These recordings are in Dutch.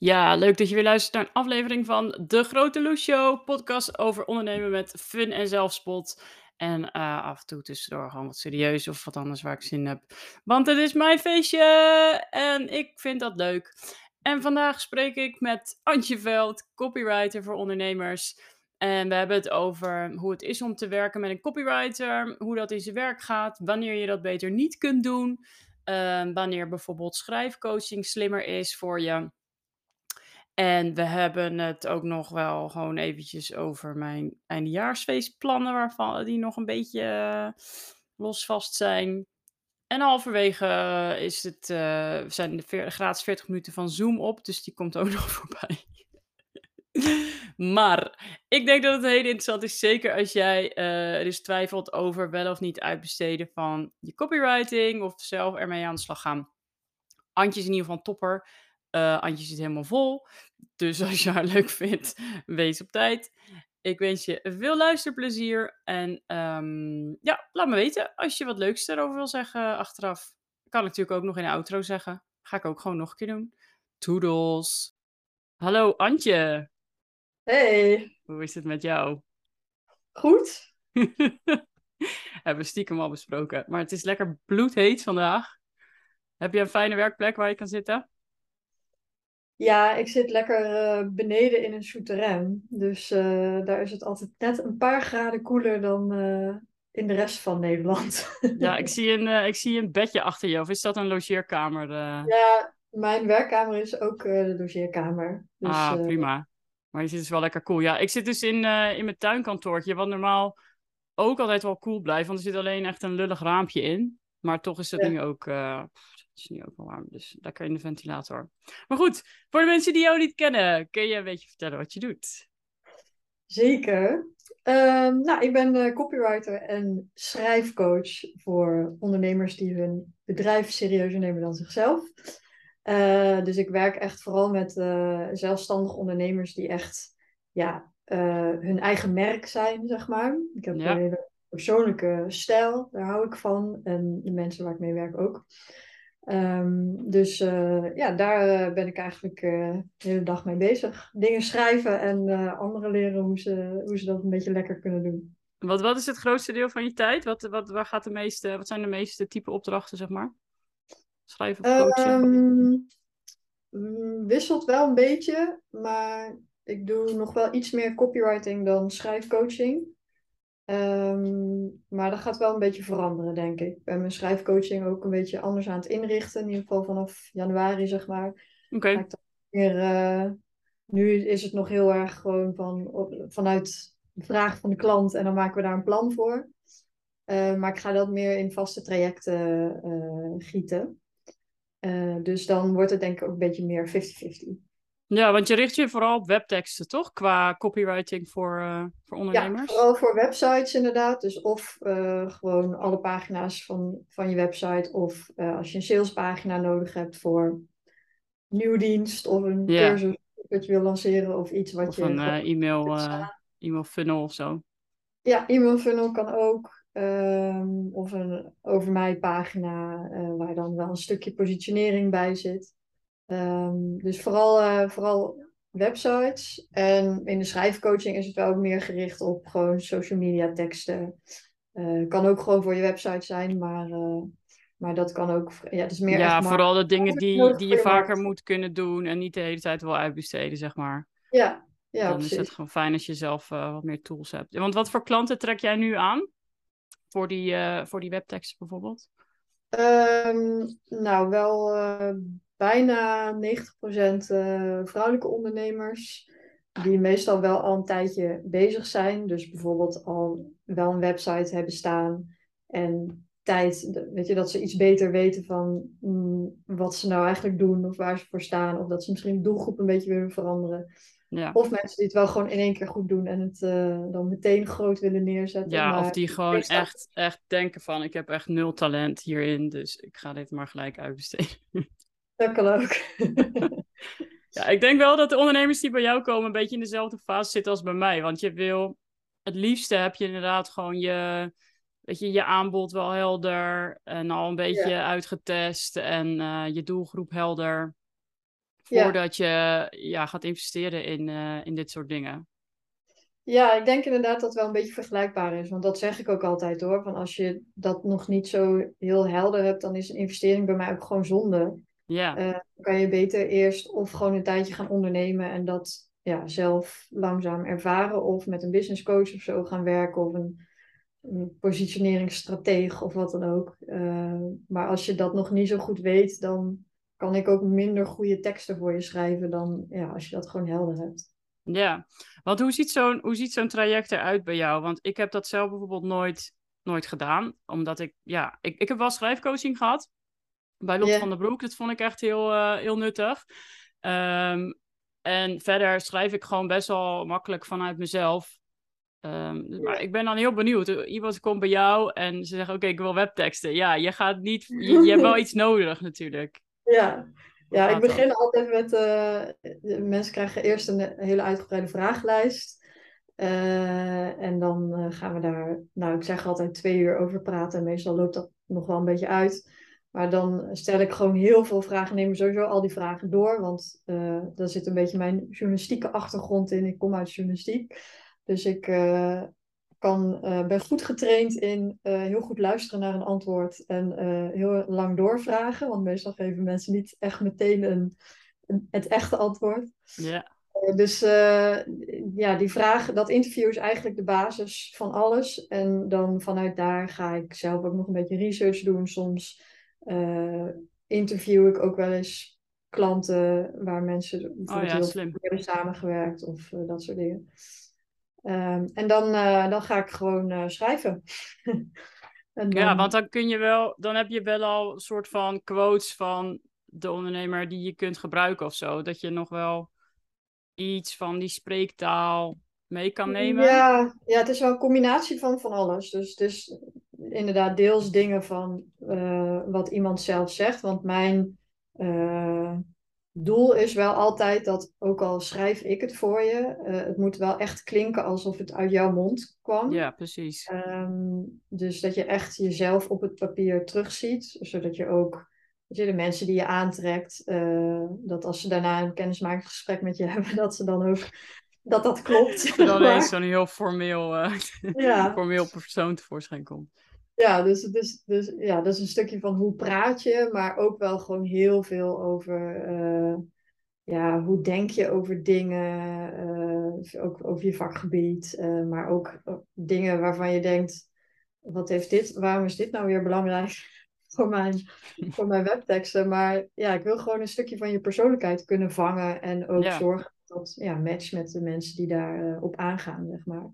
Ja, leuk dat je weer luistert naar een aflevering van De Grote Loes Show. Podcast over ondernemen met fun en zelfspot. En eh, af en toe tussendoor gewoon wat serieus of wat anders waar ik zin in heb. Want het is mijn feestje en ik vind dat leuk. En vandaag spreek ik met Antje Veld, copywriter voor ondernemers. En we hebben het over hoe het is om te werken met een copywriter, hoe dat in zijn werk gaat, wanneer je dat beter niet kunt doen, eh, wanneer bijvoorbeeld schrijfcoaching slimmer is voor je. En we hebben het ook nog wel gewoon eventjes over mijn eindejaarsfeestplannen, waarvan die nog een beetje uh, los vast zijn. En halverwege eh, is het, uh, zijn de gratis 40 minuten van Zoom op, dus die komt ook nog voorbij. maar ik denk dat het heel interessant is, zeker als jij uh, dus twijfelt over wel of niet uitbesteden van je copywriting of zelf ermee aan de slag gaan. Antje is in ieder geval topper. Uh, Antje zit helemaal vol. Dus als je haar leuk vindt, wees op tijd. Ik wens je veel luisterplezier. En um, ja, laat me weten als je wat leuks erover wil zeggen achteraf. Kan ik natuurlijk ook nog in de outro zeggen. Ga ik ook gewoon nog een keer doen. Toedels. Hallo Antje. Hey. Hoe is het met jou? Goed. Hebben we stiekem al besproken. Maar het is lekker bloedheet vandaag. Heb je een fijne werkplek waar je kan zitten? Ja, ik zit lekker uh, beneden in een souterrain. Dus uh, daar is het altijd net een paar graden koeler dan uh, in de rest van Nederland. ja, ik zie, een, ik zie een bedje achter je. Of is dat een logeerkamer? Ja, mijn werkkamer is ook de logeerkamer. Dus, ah, prima. Maar je zit dus wel lekker cool. Ja, ik zit dus in, in mijn tuinkantoortje, wat normaal ook altijd wel cool blijft. Want er zit alleen echt een lullig raampje in. Maar toch is dat ja. ding ook is nu ook wel warm, dus lekker in de ventilator. Maar goed, voor de mensen die jou niet kennen, kun je een beetje vertellen wat je doet? Zeker. Um, nou, ik ben uh, copywriter en schrijfcoach voor ondernemers die hun bedrijf serieuzer nemen dan zichzelf. Uh, dus ik werk echt vooral met uh, zelfstandige ondernemers die echt ja, hun eigen merk zijn, zeg maar. Ik heb ja. een hele persoonlijke stijl, daar hou ik van. En de mensen waar ik mee werk ook. Um, dus uh, ja, daar uh, ben ik eigenlijk uh, de hele dag mee bezig. Dingen schrijven en anderen leren hoe ze, hoe ze dat een beetje lekker kunnen doen. Wat, wat is het grootste deel van je tijd? Wat, wat, waar gaat de meeste, wat zijn de meeste type opdrachten, zeg maar? Schrijven of coachen? Um, wisselt wel een beetje, maar ik doe nog wel iets meer copywriting dan schrijfcoaching. Um, maar dat gaat wel een beetje veranderen, denk ik. Ik ben mijn schrijfcoaching ook een beetje anders aan het inrichten. In ieder geval vanaf januari, zeg maar. Oké. Okay. Uh, nu is het nog heel erg gewoon van, vanuit de vraag van de klant en dan maken we daar een plan voor. Uh, maar ik ga dat meer in vaste trajecten uh, gieten. dus dan wordt het denk ik ook een beetje meer 50-50. Ja, want je richt je vooral op webteksten, toch? Qua copywriting voor, uh, voor ondernemers? Ja, vooral voor websites inderdaad. Dus of uh, gewoon alle pagina's van, van je website. Of uh, als je een salespagina nodig hebt voor nieuwdienst of een cursus dat je wil lanceren of iets wat of je... een e-mail, e-mail funnel of zo. Ja, e-mail funnel kan ook. Um, of een over mij pagina waar dan wel een stukje positionering bij zit. Um, dus vooral, uh, vooral websites. En in de schrijfcoaching is het wel meer gericht op gewoon social media teksten. Uh, kan ook gewoon voor je website zijn, maar, uh, maar dat kan ook. Ja, het is meer ja vooral de dingen die, die je vaker moet kunnen doen en niet de hele tijd wil uitbesteden, zeg maar. Ja, ja Dan precies. is het gewoon fijn als je zelf wat meer tools hebt. Want wat voor klanten trek jij nu aan? Voor die, voor die webteksten bijvoorbeeld? Um, nou, wel bijna 90% vrouwelijke ondernemers. Die meestal wel al een tijdje bezig zijn. Dus bijvoorbeeld al wel een website hebben staan. En tijd, weet je, dat ze iets beter weten van mm, wat ze nou eigenlijk doen. Of waar ze voor staan. Of dat ze misschien de doelgroep een beetje willen veranderen. Ja. Of mensen die het wel gewoon in één keer goed doen en het uh, dan meteen groot willen neerzetten. Ja, maar of die gewoon echt, echt denken van ik heb echt nul talent hierin. Dus ik ga dit maar gelijk uitbesteden. Dat kan ook. ja, ik denk wel dat de ondernemers die bij jou komen een beetje in dezelfde fase zitten als bij mij. Want je wil, het liefste heb je inderdaad gewoon je, weet je, je aanbod wel helder en al een beetje Ja. uitgetest en eh, je doelgroep helder. voordat je ja, gaat investeren in, eh, in dit soort dingen. Ja, ik denk inderdaad dat het wel een beetje vergelijkbaar is. Want dat zeg ik ook altijd hoor. Van als je dat nog niet zo heel helder hebt, dan is een investering bij mij ook gewoon zonde. Ja. Uh, dan kan je beter eerst of gewoon een tijdje gaan ondernemen en dat ja, zelf langzaam ervaren. Of met een business coach of zo gaan werken. Of een, een positioneringsstratege of wat dan ook. Uh, maar als je dat nog niet zo goed weet, dan kan ik ook minder goede teksten voor je schrijven dan ja, als je dat gewoon helder hebt. Ja, want hoe ziet zo'n hoe ziet zo'n traject eruit bij jou? Want ik heb dat zelf bijvoorbeeld nooit, nooit gedaan. Omdat ik, ja, ik, ik heb wel schrijfcoaching gehad. Bij Lot van der Broek. Dat vond ik echt heel, uh, heel nuttig. Um, en verder schrijf ik gewoon best wel makkelijk vanuit mezelf. Um, maar ik ben dan heel benieuwd. Iemand komt bij jou en ze zegt: Oké, ik wil webteksten. Ja, je gaat niet. Je, je hebt wel iets nodig, natuurlijk. Ja, ja ik begin altijd met. Uh, mensen krijgen eerst een hele uitgebreide vragenlijst. Uh, en dan uh, gaan we daar, nou, ik zeg altijd twee uur over praten. En meestal loopt dat nog wel een beetje uit. Maar dan stel ik gewoon heel veel vragen. Neem sowieso al die vragen door. Want uh, daar zit een beetje mijn journalistieke achtergrond in. Ik kom uit journalistiek. Dus ik uh, kan, uh, ben goed getraind in heel goed luisteren naar een antwoord. En heel lang doorvragen. Want meestal geven mensen niet echt meteen een, een het echte antwoord. Ja. dus ja, die vraag, dat interview is eigenlijk de basis van alles. En dan vanuit daar ga ik zelf ook nog een beetje research doen soms. Uh, interview ik ook wel eens klanten waar mensen bijvoorbeeld oh ja, heel hebben samengewerkt of uh, dat soort dingen. Um, en dan, uh, dan ga ik gewoon schrijven. dan... Ja, want dan kun je wel, dan heb je wel al een soort van quotes van de ondernemer die je kunt gebruiken of zo. Dat je nog wel iets van die spreektaal mee kan nemen. Ja, ja het is wel een combinatie van van alles. Dus, dus inderdaad deels dingen van uh, wat iemand zelf zegt. Want mijn uh, doel is wel altijd dat, ook al schrijf ik het voor je, uh, het moet wel echt klinken alsof het uit jouw mond kwam. Ja, precies. Um, dus dat je echt jezelf op het papier terugziet, zodat je ook je, de mensen die je aantrekt, dat als ze daarna een kennismakingsgesprek met je hebben, dat ze dan ook dat dat klopt. Dat dan eens zo'n heel formeel, uh, ja. formeel persoon tevoorschijn komt. Ja, dus, dus, dus ja, dat is een stukje van hoe praat je, maar ook wel gewoon heel veel over uh, ja, hoe denk je over dingen, uh, ook over je vakgebied, uh, maar ook dingen waarvan je denkt, wat heeft dit, waarom is dit nou weer belangrijk voor mijn, voor mijn webteksten? Maar ja, ik wil gewoon een stukje van je persoonlijkheid kunnen vangen en ook ja. zorgen dat ja, match met de mensen die daarop op aangaan, zeg maar.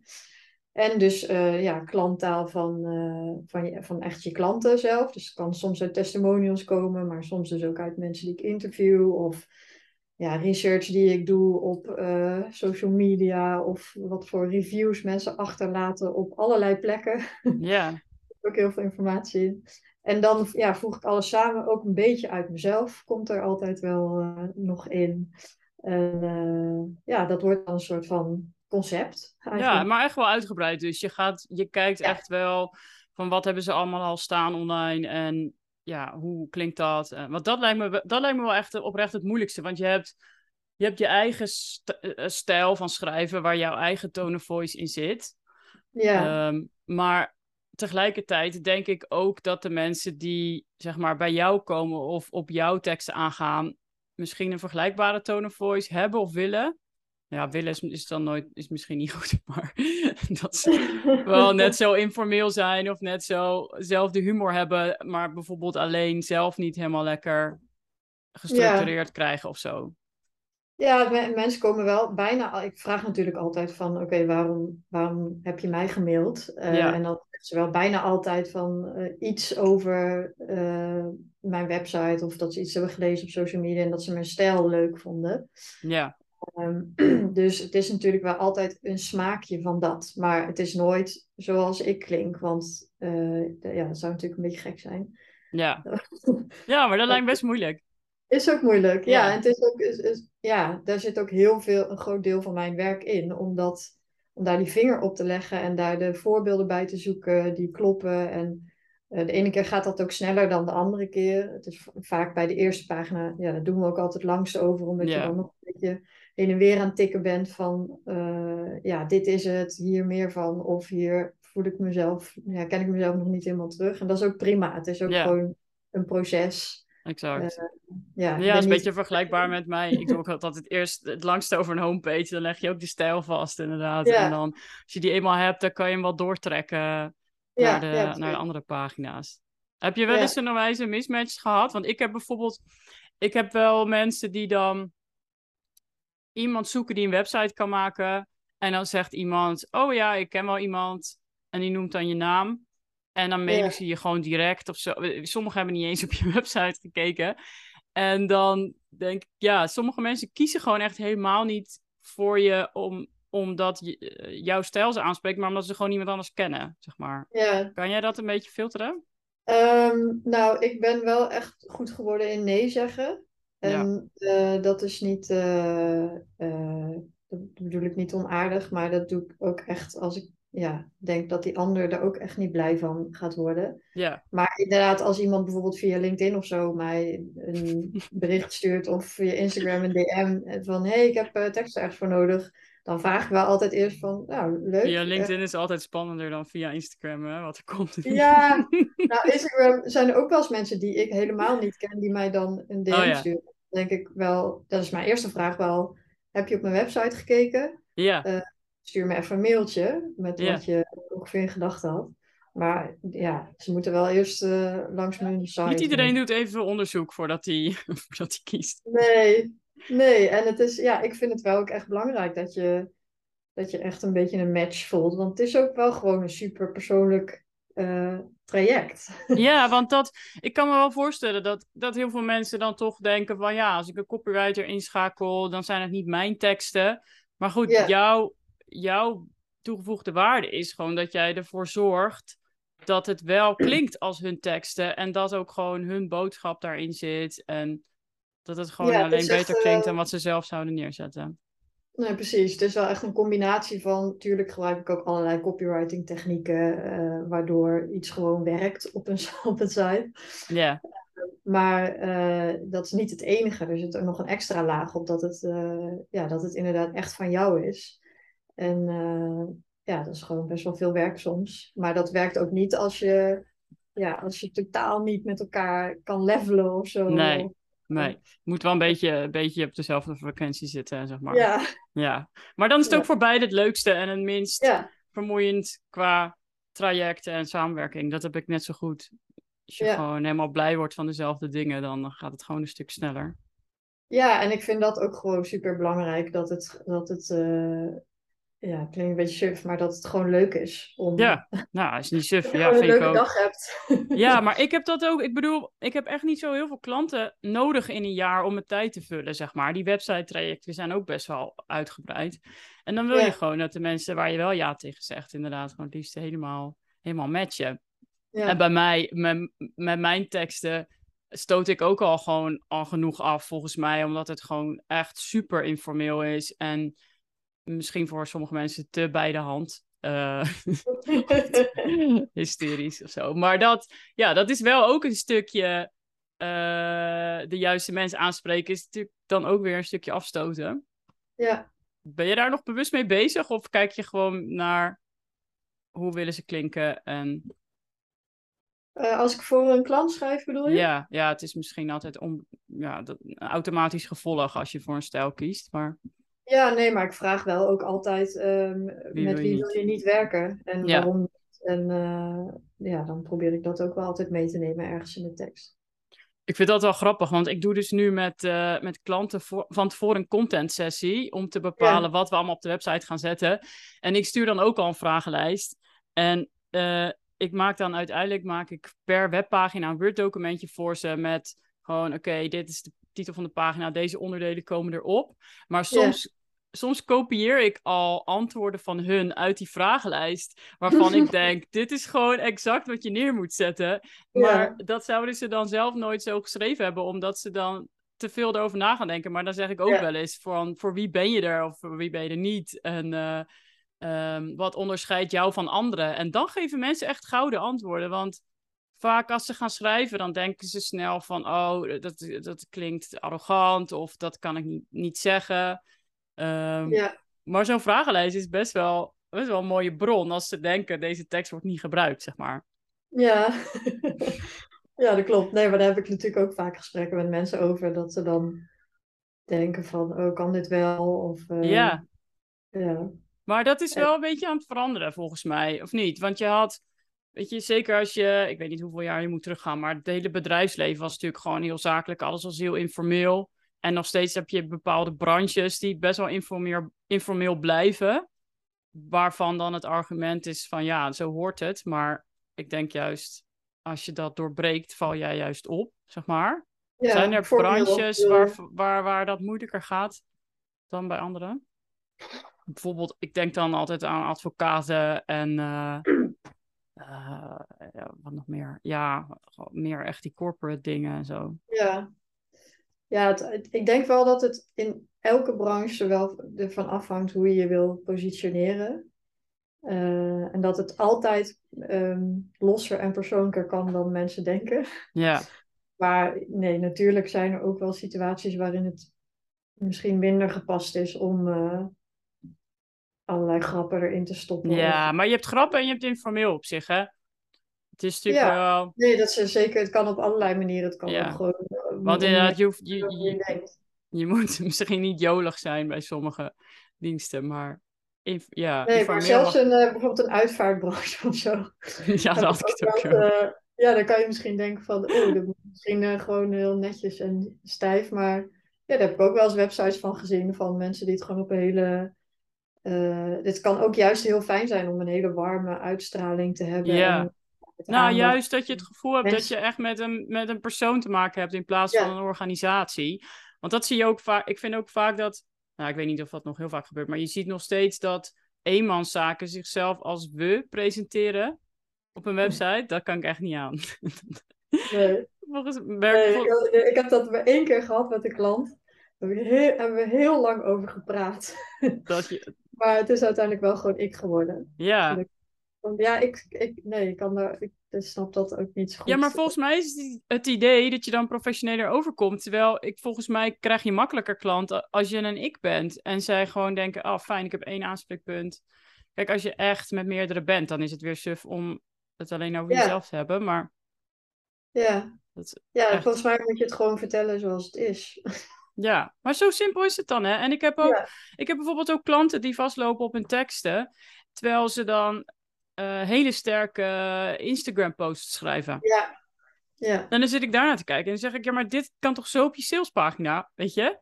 En dus uh, ja, klanttaal van, uh, van, je, van echt je klanten zelf. Dus het kan soms uit testimonials komen, maar soms dus ook uit mensen die ik interview. Of ja, research die ik doe op uh, social media. Of wat voor reviews mensen achterlaten op allerlei plekken. Ja. ook heel veel informatie in. En dan ja, voeg ik alles samen, ook een beetje uit mezelf. Komt er altijd wel nog in. En ja, dat wordt dan een soort van concept. Ja, maar echt wel uitgebreid. Dus je, gaat, je kijkt echt wel van wat hebben ze allemaal al staan online en ja, hoe klinkt dat? Want dat lijkt me, dat lijkt me wel echt oprecht het moeilijkste. Want je hebt je, hebt je eigen eh, eh, stijl van schrijven waar jouw eigen tone of voice in zit. Ja. Um, maar tegelijkertijd denk ik ook dat de mensen die zeg maar bij jou komen of op jouw teksten aangaan, misschien een vergelijkbare tone of voice hebben of willen ja, willen is, is dan nooit, is misschien niet goed, maar dat ze wel net zo informeel zijn of net zo zelf de humor hebben, maar bijvoorbeeld alleen zelf niet helemaal lekker gestructureerd krijgen of zo. Ja, mensen komen wel bijna. Ik vraag natuurlijk altijd van: oké, waarom, waarom heb je mij gemaild? Uh, ja. En dan ze wel bijna altijd van uh, iets over uh, mijn website of dat ze iets hebben gelezen op social media en dat ze mijn stijl leuk vonden. Ja. Um, dus het is natuurlijk wel altijd een smaakje van dat. Maar het is nooit zoals ik klink. Want uh, ja, dat zou natuurlijk een beetje gek zijn. Ja, ja maar dat lijkt best moeilijk. Is ook moeilijk, ja. ja. En het is ook, is, is, ja, daar zit ook heel veel, een groot deel van mijn werk in. Omdat, om daar die vinger op te leggen en daar de voorbeelden bij te zoeken die kloppen. En de ene keer gaat dat ook sneller dan de andere keer. Het is vaak bij de eerste pagina, ja, daar doen we ook altijd langst over, omdat je dan nog een beetje heen en weer aan het tikken bent van, ja, dit is het, hier meer van, of hier voel ik mezelf, ja, ken ik mezelf nog niet helemaal terug. En dat is ook prima. Het is ook gewoon een proces. Exact. Uh, ja, ja is een beetje vergelijkbaar met mij. Ik doe ook altijd het eerst het langste over een homepage. Dan leg je ook die stijl vast, inderdaad. En dan, als je die eenmaal hebt, dan kan je hem wel doortrekken naar, de, naar de andere pagina's. Heb je wel eens een wijze mismatch gehad? Want ik heb bijvoorbeeld, ik heb wel mensen die dan iemand zoeken die een website kan maken. En dan zegt iemand, oh ja, ik ken wel iemand. En die noemt dan je naam. En dan mailen ze je gewoon direct of zo. Sommigen hebben niet eens op je website gekeken. En dan denk ik, ja, sommige mensen kiezen gewoon echt helemaal niet voor je om, omdat je, eh, jouw stijl ze aanspreekt, maar omdat ze gewoon niemand anders kennen, zeg maar. Ja. Kan jij dat een beetje filteren? Ehm, nou, ik ben wel echt goed geworden in nee zeggen. En ja. uh, dat is niet, uh, dat bedoel ik niet onaardig, maar dat doe ik ook echt als ik ja, denk dat die ander er ook echt niet blij van gaat worden. Ja. Maar inderdaad, als iemand bijvoorbeeld via LinkedIn of zo mij een bericht stuurt of via Instagram een DM van hé, hey, ik heb tekst ergens voor nodig, dan vraag ik wel altijd eerst van, nou, leuk. Via LinkedIn is altijd spannender dan via Instagram, hè, wat er komt. Ja, nou, Instagram zijn er ook wel eens mensen die ik helemaal niet ken, die mij dan een DM oh, sturen. Dan denk ik wel, dat is mijn eerste vraag wel, heb je op mijn website gekeken? Ja. Uh, stuur me even een mailtje met wat je ongeveer in gedachten had. Maar ja, ze moeten wel eerst uh, langs mijn site. Niet iedereen doet even onderzoek voordat hij, voordat hij kiest. Nee, nee. En het is, ja, ik vind het wel ook echt belangrijk dat je, dat je echt een beetje een match voelt. Want het is ook wel gewoon een super persoonlijk uh, traject. Ja, want dat, ik kan me wel voorstellen dat, dat heel veel mensen dan toch denken van ja, als ik een copywriter inschakel, dan zijn het niet mijn teksten. Maar goed, jouw jouw toegevoegde waarde is gewoon dat jij ervoor zorgt dat het wel klinkt als hun teksten en dat ook gewoon hun boodschap daarin zit en dat het gewoon alleen beter klinkt dan eh, wat ze zelf zouden neerzetten. Nee, precies. Het is wel echt een combinatie van, natuurlijk gebruik ik ook allerlei copywriting technieken, uh, waardoor iets gewoon werkt op een, op een site. Ja. Maar uh, dat is niet het enige. Er zit ook nog een extra laag op dat het, ja, dat het inderdaad echt van jou is. En ja, dat is gewoon best wel veel werk soms. Maar dat werkt ook niet als je, ja, als je totaal niet met elkaar kan levelen of zo. Nee, nee. Je moet wel een beetje, een beetje op dezelfde frequentie zitten, zeg maar. Ja. ja. Maar dan is het ook voor beide het leukste en het minst vermoeiend qua trajecten en samenwerking. Dat heb ik net zo goed. Als je gewoon helemaal blij wordt van dezelfde dingen, dan gaat het gewoon een stuk sneller. Ja, en ik vind dat ook gewoon super belangrijk dat het, dat het uh, ja, het klinkt een beetje suf, maar dat het gewoon leuk is. Om... Ja, nou, is niet suf. ja, vind een leuke dag hebt. ja, maar ik heb dat ook. Ik bedoel, ik heb echt niet zo heel veel klanten nodig in een jaar om mijn tijd te vullen, zeg maar. Die website-trajecten zijn ook best wel uitgebreid. En dan wil je gewoon dat de mensen waar je wel ja tegen zegt, inderdaad, gewoon het liefst helemaal, helemaal matchen. Ja. En bij mij, met, met mijn teksten, stoot ik ook al gewoon al genoeg af, volgens mij, omdat het gewoon echt super informeel is. En misschien voor sommige mensen te bij de hand. Uh, hysterisch of zo. Maar dat, ja, dat is wel ook een stukje uh, de juiste mensen aanspreken, is natuurlijk dan ook weer een stukje afstoten. Ja. Ben je daar nog bewust mee bezig of kijk je gewoon naar hoe willen ze klinken en uh, als ik voor een klant schrijf, bedoel je? Ja, ja het is misschien altijd om, ja, dat, automatisch gevolg als je voor een stijl kiest. Maar... Ja, nee, maar ik vraag wel ook altijd um, met wie wil je niet werken en waarom niet. En uh, ja, dan probeer ik dat ook wel altijd mee te nemen ergens in de tekst. Ik vind dat wel grappig, want ik doe dus nu met, uh, met klanten voor, van tevoren een content sessie om te bepalen wat we allemaal op de website gaan zetten. En ik stuur dan ook al een vragenlijst. En uh, ik maak dan uiteindelijk maak ik per webpagina een Word documentje voor ze met gewoon oké, dit is de titel van de pagina, deze onderdelen komen erop. Maar soms soms kopieer ik al antwoorden van hun uit die vragenlijst. Waarvan ik denk, dit is gewoon exact wat je neer moet zetten. Maar dat zouden ze dan zelf nooit zo geschreven hebben, omdat ze dan te veel erover na gaan denken. Maar dan zeg ik ook wel eens van, voor wie ben je er of voor wie ben je er niet? En uh, um, wat onderscheidt jou van anderen? En dan geven mensen echt gouden antwoorden. Want vaak als ze gaan schrijven, dan denken ze snel van, oh, dat, dat klinkt arrogant of dat kan ik niet, niet zeggen. Ehm, Ja, Maar zo'n vragenlijst is best wel, best wel een mooie bron als ze denken, deze tekst wordt niet gebruikt, zeg maar. ja. Ja, dat klopt. Nee, maar daar heb ik natuurlijk ook vaak gesprekken met mensen over. Dat ze dan denken van, oh, kan dit wel? Of, eh, Ja, ja. maar dat is wel een beetje aan het veranderen volgens mij, of niet? Want je had, weet je, zeker als je, ik weet niet hoeveel jaar je moet teruggaan, maar het hele bedrijfsleven was natuurlijk gewoon heel zakelijk, alles was heel informeel. En nog steeds heb je bepaalde branches die best wel informeel, informeel blijven, waarvan dan het argument is van ja, zo hoort het. Maar ik denk juist, als je dat doorbreekt, val jij juist op, zeg maar. Ja, Zijn er branches waar, waar, waar dat moeilijker gaat dan bij anderen? Bijvoorbeeld, ik denk dan altijd aan advocaten en eh, eh, wat nog meer? Ja, meer echt die corporate dingen en zo. Ja, ja het, ik denk wel dat het in elke branche wel ervan afhangt hoe je je wil positioneren. Eh, en dat het altijd ehm, losser en persoonlijker kan dan mensen denken. Ja, Maar nee, natuurlijk zijn er ook wel situaties waarin het misschien minder gepast is om eh, allerlei grappen erin te stoppen. ja, maar je hebt grappen en je hebt informeel op zich, hè? Het is natuurlijk Ja. wel... Nee, dat is zeker. Het kan op allerlei manieren. Het kan Ja. ook gewoon. eh, Want inderdaad, je, hoeft, je, je, je denkt. je moet misschien niet jolig zijn bij sommige diensten, maar inf- ja, Nee, maar zelfs mag- een, eh, bijvoorbeeld een uitvaartbranche of zo. Ja, dat had ik ook. ja. eh, ja, dan kan je misschien denken van, oh, dat moet misschien gewoon heel netjes en stijf. Maar ja, daar heb ik ook wel eens websites van gezien van mensen die het gewoon op een hele... eh, dit kan ook juist heel fijn zijn om een hele warme uitstraling te hebben. Ja. En Nou, juist dat je het gevoel hebt dat je echt met een, met een persoon te maken hebt in plaats Ja. van een organisatie. Want dat zie je ook vaak. Ik vind ook vaak dat. Nou, ik weet niet of dat nog heel vaak gebeurt, maar je ziet nog steeds dat eenmanszaken zichzelf als we presenteren op een website. Dat kan ik echt niet aan. Nee. Volgens Nee, werk, ik, ik heb dat maar één keer gehad met een klant. Daar hebben we heel, hebben we heel lang over gepraat. dat je, Maar het is uiteindelijk wel gewoon ik geworden. ja. Want ja, ik, ik, nee, ik, kan daar, ik snap dat ook niet zo goed. ja, maar volgens mij is het- idee dat je dan professioneler overkomt. Terwijl ik volgens mij krijg je makkelijker klanten als je een ik bent. En zij gewoon denken, oh fijn, ik heb één aanspreekpunt. Kijk, als je echt met meerdere bent, dan is het weer suf om het alleen over Ja. jezelf te hebben. Maar Ja, ja Echt. volgens mij moet je het gewoon vertellen zoals het is. ja, maar zo simpel is het dan, hè. En ik heb ook, Ja. ik heb bijvoorbeeld ook klanten die vastlopen op hun teksten. Terwijl ze dan eh, hele sterke Instagram-posts schrijven. Ja, ja. En dan zit ik daarnaar te kijken en dan zeg ik, ja, maar dit kan toch zo op je salespagina, weet je?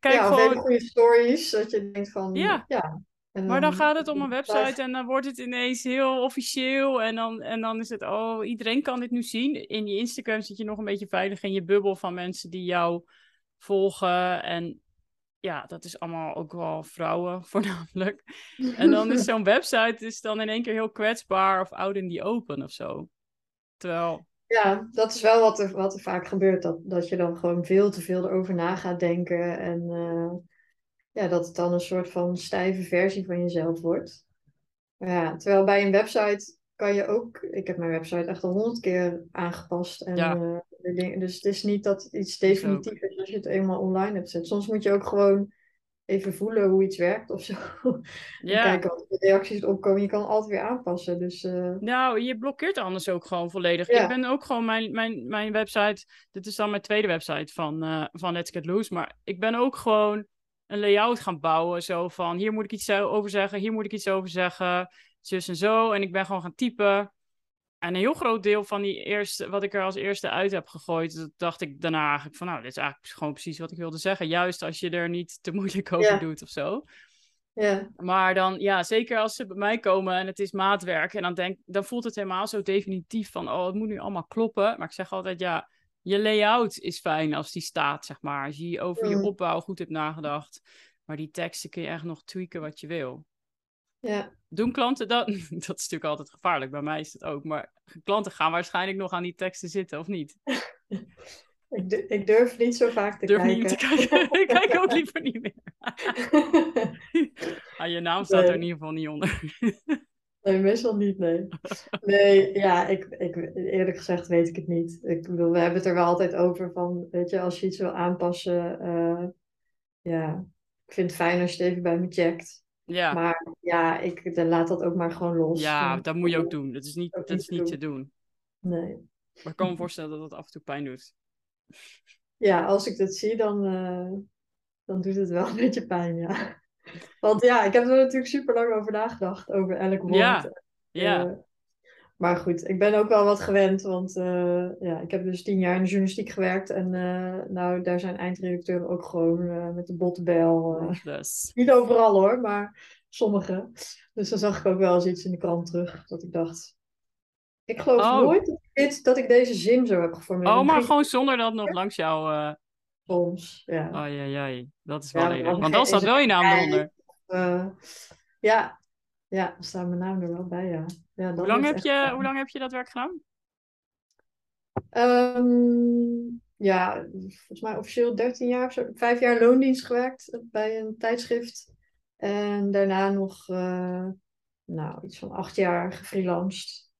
Kijk ja, gewoon, goede stories, dat je denkt van, Ja. ja. En maar dan gaat het om een website en dan wordt het ineens heel officieel. En dan, en dan is het, oh, iedereen kan dit nu zien. In je Instagram zit je nog een beetje veilig in je bubbel van mensen die jou volgen. En ja, dat is allemaal ook wel vrouwen voornamelijk. En dan is zo'n website is dan in één keer heel kwetsbaar of out in the open of zo. Terwijl, Ja, dat is wel wat er, wat er vaak gebeurt. Dat, dat je dan gewoon veel te veel erover na gaat denken. En eh, ja, dat het dan een soort van stijve versie van jezelf wordt. Ja, terwijl bij een website kan je ook... Ik heb mijn website echt al honderd keer aangepast. En, Ja. eh, dus het is niet dat iets definitief is als je het eenmaal online hebt gezet. Soms moet je ook gewoon even voelen hoe iets werkt of zo. En ja. kijken wat de reacties erop komen. Je kan altijd weer aanpassen. Dus eh, Nou, je blokkeert anders ook gewoon volledig. Ja. Ik ben ook gewoon mijn, mijn, mijn website. Dit is dan mijn tweede website van, eh, van Let's Get Loose. Maar ik ben ook gewoon een layout gaan bouwen. Zo van hier moet ik iets over zeggen, hier moet ik iets over zeggen. Zus en zo. En ik ben gewoon gaan typen. En een heel groot deel van die eerste, wat ik er als eerste uit heb gegooid, dat dacht ik daarna eigenlijk van, nou, dit is eigenlijk gewoon precies wat ik wilde zeggen. Juist als je er niet te moeilijk over Ja. doet of zo. ja, Maar dan, ja, zeker als ze bij mij komen en het is maatwerk. En dan, denk, dan voelt het helemaal zo definitief van, oh, het moet nu allemaal kloppen. Maar ik zeg altijd, ja, je layout is fijn als die staat, zeg maar. Als je over je Mm. opbouw goed hebt nagedacht. Maar die teksten kun je echt nog tweaken wat je wil. Ja. Doen klanten dat? Dat is natuurlijk altijd gevaarlijk. Bij mij is het ook. Maar klanten gaan waarschijnlijk nog aan die teksten zitten, of niet? Ik, du- ik durf niet zo vaak te Durf kijken. niet te kijken. ik kijk ook liever niet meer. Ah, je naam staat er in ieder geval niet onder. Nee, meestal niet, nee. Nee, ja, ik, ik, eerlijk gezegd weet ik het niet. Ik bedoel, we hebben het er wel altijd over van, weet je, als je iets wil aanpassen, uh, ja, ik vind het fijn als je het even bij me checkt. Ja, Maar ja, ik dan laat dat ook maar gewoon los. ja dat moet je ook doen. Dat is niet, dat is niet te doen. Nee. Maar ik kan me voorstellen dat het af en toe pijn doet. Ja, als ik dat zie, dan, eh, dan doet het wel een beetje pijn, ja. Want ja, ik heb er natuurlijk super lang over nagedacht, over elk woord. Ja, ja, Eh, maar goed, ik ben ook wel wat gewend, want eh, ja, ik heb dus tien jaar in de journalistiek gewerkt. En eh, nou, daar zijn eindredacteuren ook gewoon eh, met de botbel. niet overal hoor, maar sommige. Dus dan zag ik ook wel eens iets in de krant terug, dat ik dacht... Ik geloof Oh. nooit dat ik, dit, dat ik deze zin zo heb geformuleerd. Oh, maar gewoon zonder dat nog langs jou... soms, ja. Oh ja, ja, dat is Ja, wel dan Want dan staat wel je naam eronder. Ja, ja, dan staat mijn naam er wel bij, ja. ja Hoe lang, heb je, fijn. hoe lang heb je dat werk gedaan? Ehm, ja, volgens mij officieel 13 jaar of zo. Vijf jaar loondienst gewerkt bij een tijdschrift. En daarna nog, eh, nou, iets van acht jaar gefreelanced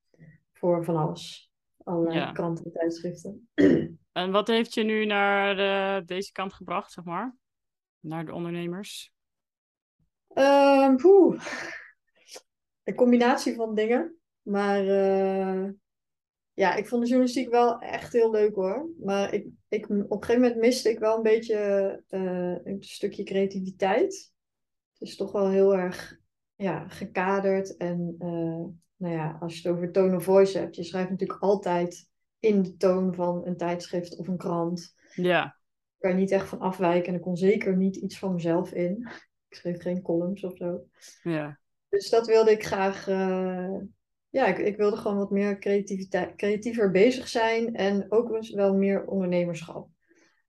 voor van alles. Allerlei Ja. kranten en tijdschriften. En wat heeft je nu naar eh, deze kant gebracht, zeg maar? Naar de ondernemers? Poeh. Een combinatie van dingen. Maar eh, ja, ik vond de journalistiek wel echt heel leuk hoor. Maar ik, ik, op een gegeven moment miste ik wel een beetje eh, een stukje creativiteit. Het is toch wel heel erg ja, gekaderd. En eh, nou ja, als je het over tone of voice hebt, je schrijft natuurlijk altijd in de toon van een tijdschrift of een krant. Ja, Daar kan je niet echt van afwijken. En er kon zeker niet iets van mezelf in. Ik schreef geen columns of zo. ja. Dus dat wilde ik graag. eh, ja, ik, ik wilde gewoon wat meer creativiteit, creatiever bezig zijn. En ook wel meer ondernemerschap.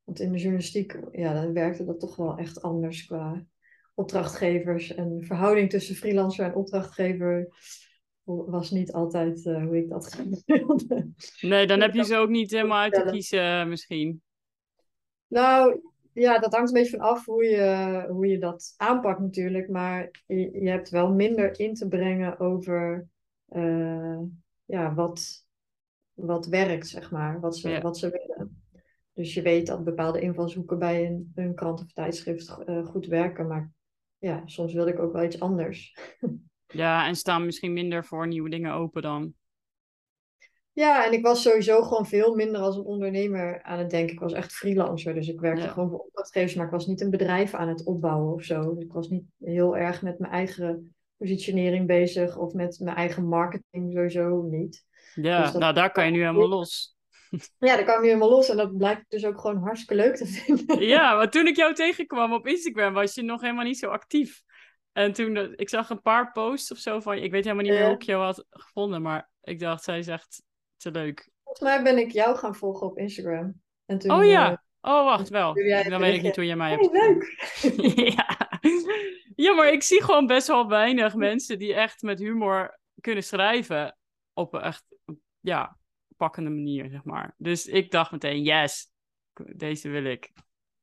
Want in de journalistiek, ja, dan werkte dat toch wel echt anders qua opdrachtgevers. En de verhouding tussen freelancer en opdrachtgever was niet altijd eh, hoe ik dat graag wilde. Nee, dan heb je ze ook niet helemaal uit te kiezen, misschien. Nou, ja, dat hangt een beetje van af hoe je, hoe je dat aanpakt natuurlijk. Maar je, je hebt wel minder in te brengen over eh, ja, wat, wat werkt, zeg maar. Wat ze, Ja. wat ze willen. Dus je weet dat bepaalde invalshoeken bij een, een krant of tijdschrift eh, goed werken. Maar ja, soms wilde ik ook wel iets anders. Ja, en staan misschien minder voor nieuwe dingen open dan. Ja, en ik was sowieso gewoon veel minder als een ondernemer aan het denken. Ik was echt freelancer, dus ik werkte Ja. gewoon voor opdrachtgevers, maar ik was niet een bedrijf aan het opbouwen of zo. Dus ik was niet heel erg met mijn eigen positionering bezig of met mijn eigen marketing sowieso niet. Ja, Dus dat- nou daar kan je nu helemaal los. Ja, daar kwam nu helemaal los en dat blijkt dus ook gewoon hartstikke leuk te vinden. Ja, want toen ik jou tegenkwam op Instagram was je nog helemaal niet zo actief. En toen, de- ik zag een paar posts of zo van je. Ik weet helemaal niet meer hoe ik jou had gevonden, maar ik dacht, zij echt te leuk. Volgens mij ben ik jou gaan volgen op Instagram. En toen, Oh eh, ja, oh wacht, wel. jij Dan weet ik niet hoe je mij hebt hey, leuk! ja. ja, maar ik zie gewoon best wel weinig mensen die echt met humor kunnen schrijven op een echt, ja, pakkende manier, zeg maar. Dus ik dacht meteen, yes, deze wil ik.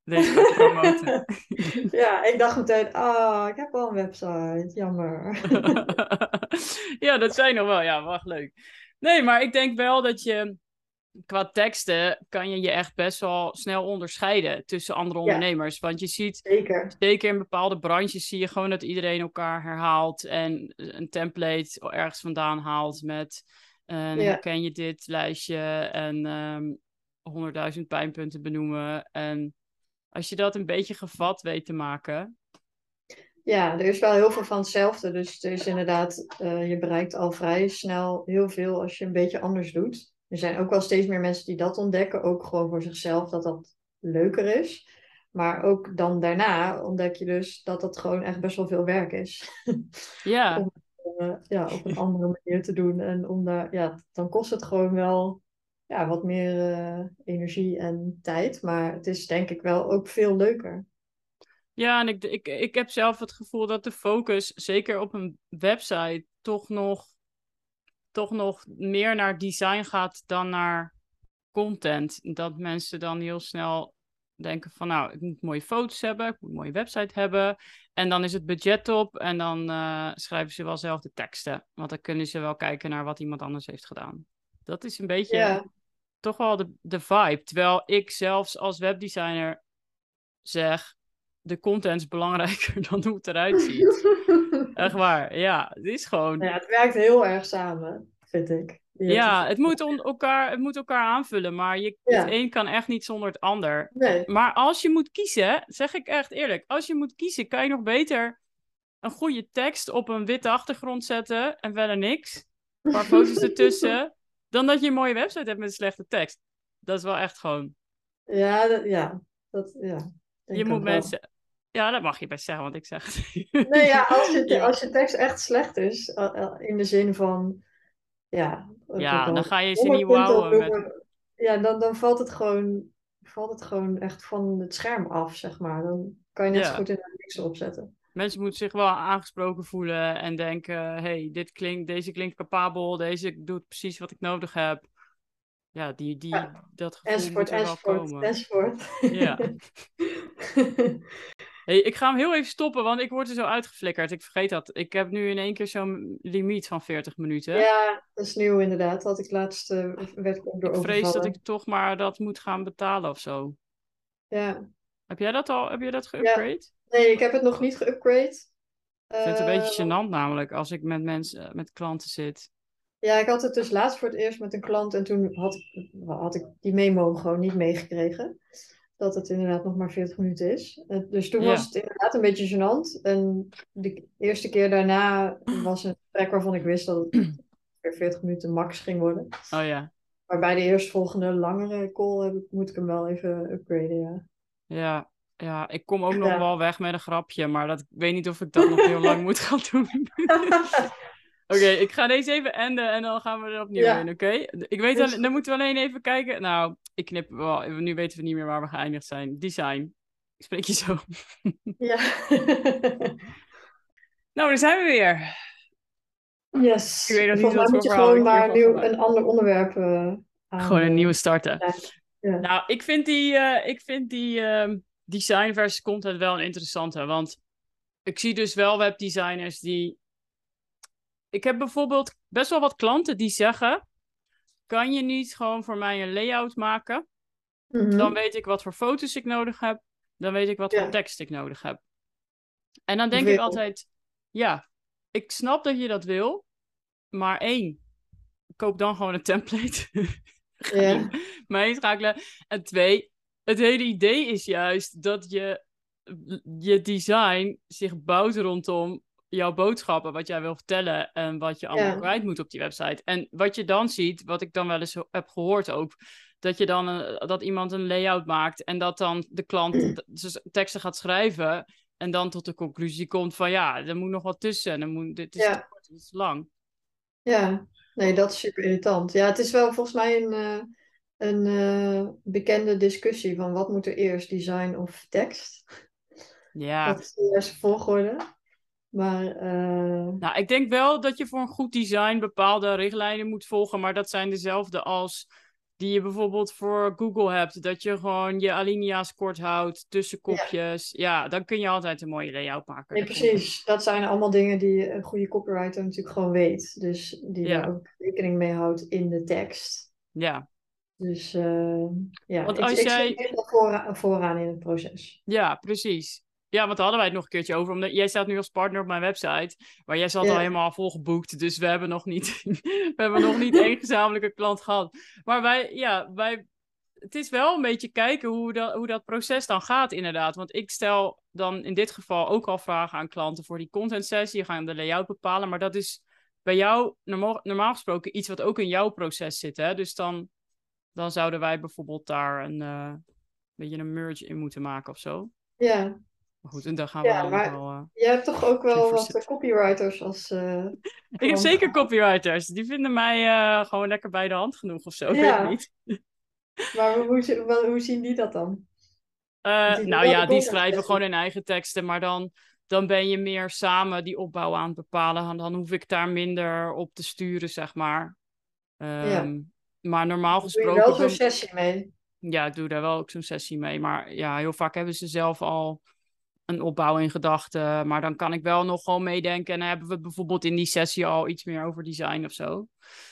Deze ik promoten. Ja, ik dacht meteen, ah, ik heb al een website, jammer. ja, dat zijn nog wel, ja, wacht, leuk. Nee, maar ik denk wel dat je qua teksten kan je je echt best wel snel onderscheiden tussen andere Ja. ondernemers. Want je ziet Zeker. Zeker in bepaalde branches zie je gewoon dat iedereen elkaar herhaalt en een template ergens vandaan haalt met eh, Ja. herken je dit lijstje en ehm 100.000 pijnpunten benoemen. En als je dat een beetje gevat weet te maken, Ja, er is wel heel veel van hetzelfde. Dus er is inderdaad, eh, je bereikt al vrij snel heel veel als je een beetje anders doet. Er zijn ook wel steeds meer mensen die dat ontdekken, ook gewoon voor zichzelf, dat dat leuker is. Maar ook dan daarna ontdek je dus dat dat gewoon echt best wel veel werk is. ja, Om- Eh, ja, op een andere manier te doen. En om daar, ja, dan kost het gewoon wel ja, wat meer eh, energie en tijd. Maar het is denk ik wel ook veel leuker. Ja en ik, ik, ik heb zelf het gevoel dat de focus, zeker op een website, toch nog, toch nog meer naar design gaat dan naar content. Dat mensen dan heel snel denken van nou, ik moet mooie foto's hebben, ik moet een mooie website hebben. En dan is het budget op en dan eh, schrijven ze wel zelf de teksten. Want dan kunnen ze wel kijken naar wat iemand anders heeft gedaan. Dat is een beetje toch wel de, de vibe. Terwijl ik zelfs als webdesigner zeg, de content is belangrijker dan hoe het eruit ziet. Echt waar, ja. Het is gewoon... Ja, het werkt heel erg samen, vind ik. Ja, het- moet, on- elkaar, het moet elkaar aanvullen, maar je, Ja. het een kan echt niet zonder het ander. Nee, Maar als je moet kiezen, zeg ik echt eerlijk, als je moet kiezen, kan je nog beter een goede tekst op een witte achtergrond zetten en verder niks. Een paar foto's ertussen, dan dat je een mooie website hebt met een slechte tekst. Dat is wel echt gewoon. ja, dat, ja, dat, ja. Je moet wel. mensen. Ja, dat mag je best zeggen, want ik zeg het. Nee, ja, als je, als je tekst echt slecht is, eh, eh, in de zin van, ja... Ja, dan ga je ze niet wouwen met-. Ja, dan, dan valt het gewoon, valt het gewoon echt van het scherm af, zeg maar. Dan kan je net Ja. zo goed in een mixer opzetten. Mensen moeten zich wel aangesproken voelen en denken: hey, dit klinkt, deze klinkt capabel, deze doet precies wat ik nodig heb. Ja, die, die, Ja. dat gevoel Enzovoort, moet er wel enzovoort, komen. enzovoort. Ja. Hey, ik ga hem heel even stoppen, want ik word er zo uitgeflikkerd. Ik vergeet dat. Ik heb nu in één keer zo'n limiet van 40 minuten. Ja, dat is nieuw inderdaad. Had ik laatst, eh, werd ik door ik vrees dat ik toch maar dat moet gaan betalen of zo. Ja. Heb jij dat al? Heb jij dat geüpgrade? Nee, ik heb het nog niet geüpgrade. Ik vind het een Eh, beetje gênant namelijk als ik met mensen, eh, met klanten zit. Ja, ik had het dus laatst voor het eerst met een klant en toen had ik, had ik die memo gewoon niet meegekregen. Dat het inderdaad nog maar 40 minuten is. Dus toen Ja. was het inderdaad een beetje gênant. En de eerste keer daarna was een gesprek waarvan ik wist dat het weer 40 minuten max ging worden. Oh ja. Maar bij de eerstvolgende langere call heb ik, moet ik hem wel even upgraden, ja. Ja, ja, ik kom ook nog Ja. wel weg met een grapje, maar dat, ik weet niet of ik dat nog heel lang moet gaan doen. Oké, ik ga deze even enden en dan gaan we er opnieuw Ja. in, oké? Ik weet Dus- dan moeten we alleen even kijken. Nou, ik knip wel, nu weten we niet meer waar we geëindigd zijn. Design. Ik spreek je zo. ja. Nou, daar zijn we weer. Yes. Ik weet nog niet wat moet je gewoon maar nieuw, een ander onderwerp aan. Gewoon een eh, nieuwe starten. ja. Ja. Nou, ik vind die, eh, ik vind die ehm, design versus content wel een interessante. Want ik zie dus wel webdesigners die. Ik heb bijvoorbeeld best wel wat klanten die zeggen: Kan je niet gewoon voor mij een layout maken? Mhm. Dan weet ik wat voor foto's ik nodig heb. Dan weet ik wat Ja. voor tekst ik nodig heb. En dan denk ik altijd: Ja, ik snap dat je dat wil. Maar één, koop dan gewoon een template. Ja. mij inschakelen. En twee, het hele idee is juist dat je je design zich bouwt rondom jouw boodschappen, wat jij wil vertellen en wat je allemaal Ja. kwijt moet op die website. En wat je dan ziet, wat ik dan wel eens heb gehoord ook, dat je dan een- dat iemand een layout maakt en dat dan de klant dus teksten gaat schrijven en dan tot de conclusie komt van ja, er moet nog wat tussen, er moet, dit is Ja. te kort, dit is lang. Ja, nee, dat is super irritant. Ja, het is wel volgens mij een, eh, een eh, bekende discussie van wat moet er eerst, design of tekst? Ja. Dat is de juiste volgorde. Maar eh, Nou, ik denk wel dat je voor een goed design bepaalde richtlijnen moet volgen, maar dat zijn dezelfde als die je bijvoorbeeld voor Google hebt. Dat je gewoon je alinea's kort houdt, tussenkopjes. Ja, dan kun je altijd een mooie layout maken. nee, precies. Dat zijn allemaal dingen die een goede copywriter natuurlijk gewoon weet. Dus die Ja. daar ook rekening mee houdt in de tekst. Ja, Dus eh, ja, Want als ik jij- zit vooraan in het proces. ja, precies. Ja, want daar hadden wij het nog een keertje over. Omdat jij staat nu als partner op mijn website. Maar jij zat al helemaal volgeboekt. Dus we hebben nog niet, we hebben nog niet één gezamenlijke klant gehad. Maar wij, ja, wij. Het is wel een beetje kijken hoe dat, hoe dat proces dan gaat, inderdaad. Want ik stel dan in dit geval ook al vragen aan klanten voor die content sessie. Je gaat de layout bepalen. Maar dat is bij jou normaal, normaal gesproken iets wat ook in jouw proces zit. Hè? Dus dan, dan zouden wij bijvoorbeeld daar een uh, beetje een merge in moeten maken of zo. Ja, Maar goed, en daar gaan Ja, we maar- nog wel... uh... je hebt toch ook wel wat eh, copywriters als... eh, Ik heb zeker copywriters. Die vinden mij uh, gewoon lekker bij de hand genoeg of zo. Ja. weet niet. Maar hoe, hoe, zien die dat dan? Die nou ja, die schrijven gewoon hun eigen teksten. Maar dan, dan ben je meer samen die opbouw aan het bepalen. En Dan hoef ik daar minder op te sturen, zeg maar. Ehm, Maar normaal Dan doe je gesproken... wel zo'n sessie mee. Ja, ik doe daar wel ook zo'n sessie mee. Maar ja, heel vaak hebben ze zelf al een opbouw in gedachten. Maar dan kan ik wel nog gewoon meedenken. En dan hebben we bijvoorbeeld in die sessie al iets meer over design of zo.